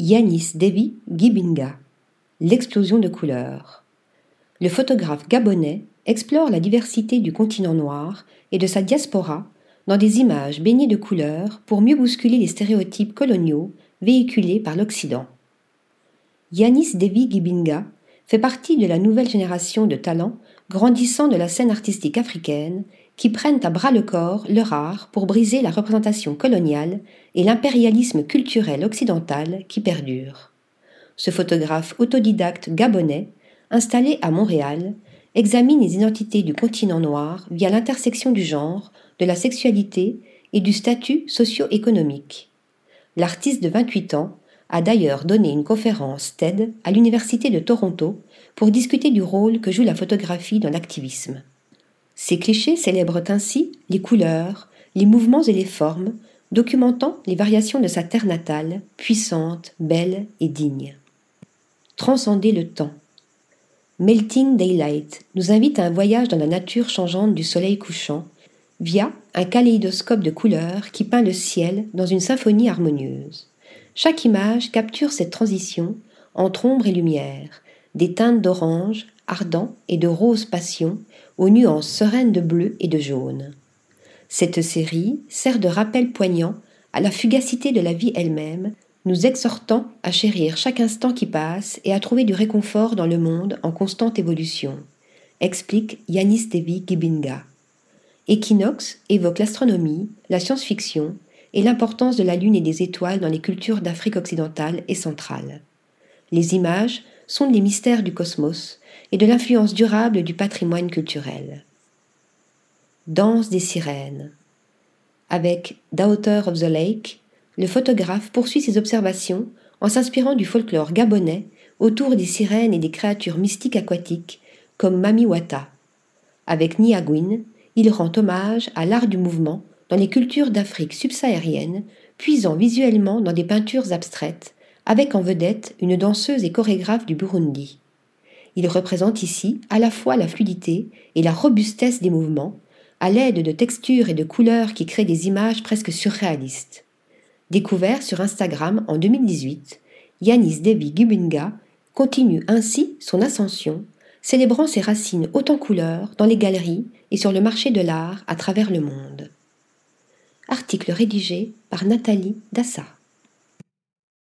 Yanis Devi Gibinga. L'explosion de couleurs. Le photographe gabonais explore la diversité du continent noir et de sa diaspora dans des images baignées de couleurs pour mieux bousculer les stéréotypes coloniaux véhiculés par l'Occident. Yanis Devi Gibinga fait partie de la nouvelle génération de talents grandissant de la scène artistique africaine qui prennent à bras le corps leur art pour briser la représentation coloniale et l'impérialisme culturel occidental qui perdure. Ce photographe autodidacte gabonais, installé à Montréal, examine les identités du continent noir via l'intersection du genre, de la sexualité et du statut socio-économique. L'artiste de 28 ans a d'ailleurs donné une conférence TED à l'Université de Toronto pour discuter du rôle que joue la photographie dans l'activisme. Ces clichés célèbrent ainsi les couleurs, les mouvements et les formes, documentant les variations de sa terre natale, puissante, belle et digne. Transcender le temps. Melting Daylight nous invite à un voyage dans la nature changeante du soleil couchant, via un kaléidoscope de couleurs qui peint le ciel dans une symphonie harmonieuse. Chaque image capture cette transition entre ombre et lumière, des teintes d'orange, ardent et de rose passion aux nuances sereines de bleu et de jaune. Cette série sert de rappel poignant à la fugacité de la vie elle-même, nous exhortant à chérir chaque instant qui passe et à trouver du réconfort dans le monde en constante évolution, explique Yanis Devi Gibinga. Equinox évoque l'astronomie, la science-fiction et l'importance de la Lune et des étoiles dans les cultures d'Afrique occidentale et centrale. Les images sont les mystères du cosmos et de l'influence durable du patrimoine culturel. Danse des sirènes. Avec Daughter of the Lake, le photographe poursuit ses observations en s'inspirant du folklore gabonais autour des sirènes et des créatures mystiques aquatiques comme Mami Wata. Avec Niagwin, il rend hommage à l'art du mouvement dans les cultures d'Afrique subsaharienne, puisant visuellement dans des peintures abstraites, avec en vedette une danseuse et chorégraphe du Burundi. Il représente ici à la fois la fluidité et la robustesse des mouvements, à l'aide de textures et de couleurs qui créent des images presque surréalistes. Découvert sur Instagram en 2018, Yanis Devi Gubinga continue ainsi son ascension, célébrant ses racines hautes en couleurs dans les galeries et sur le marché de l'art à travers le monde. Article rédigé par Nathalie Dassa.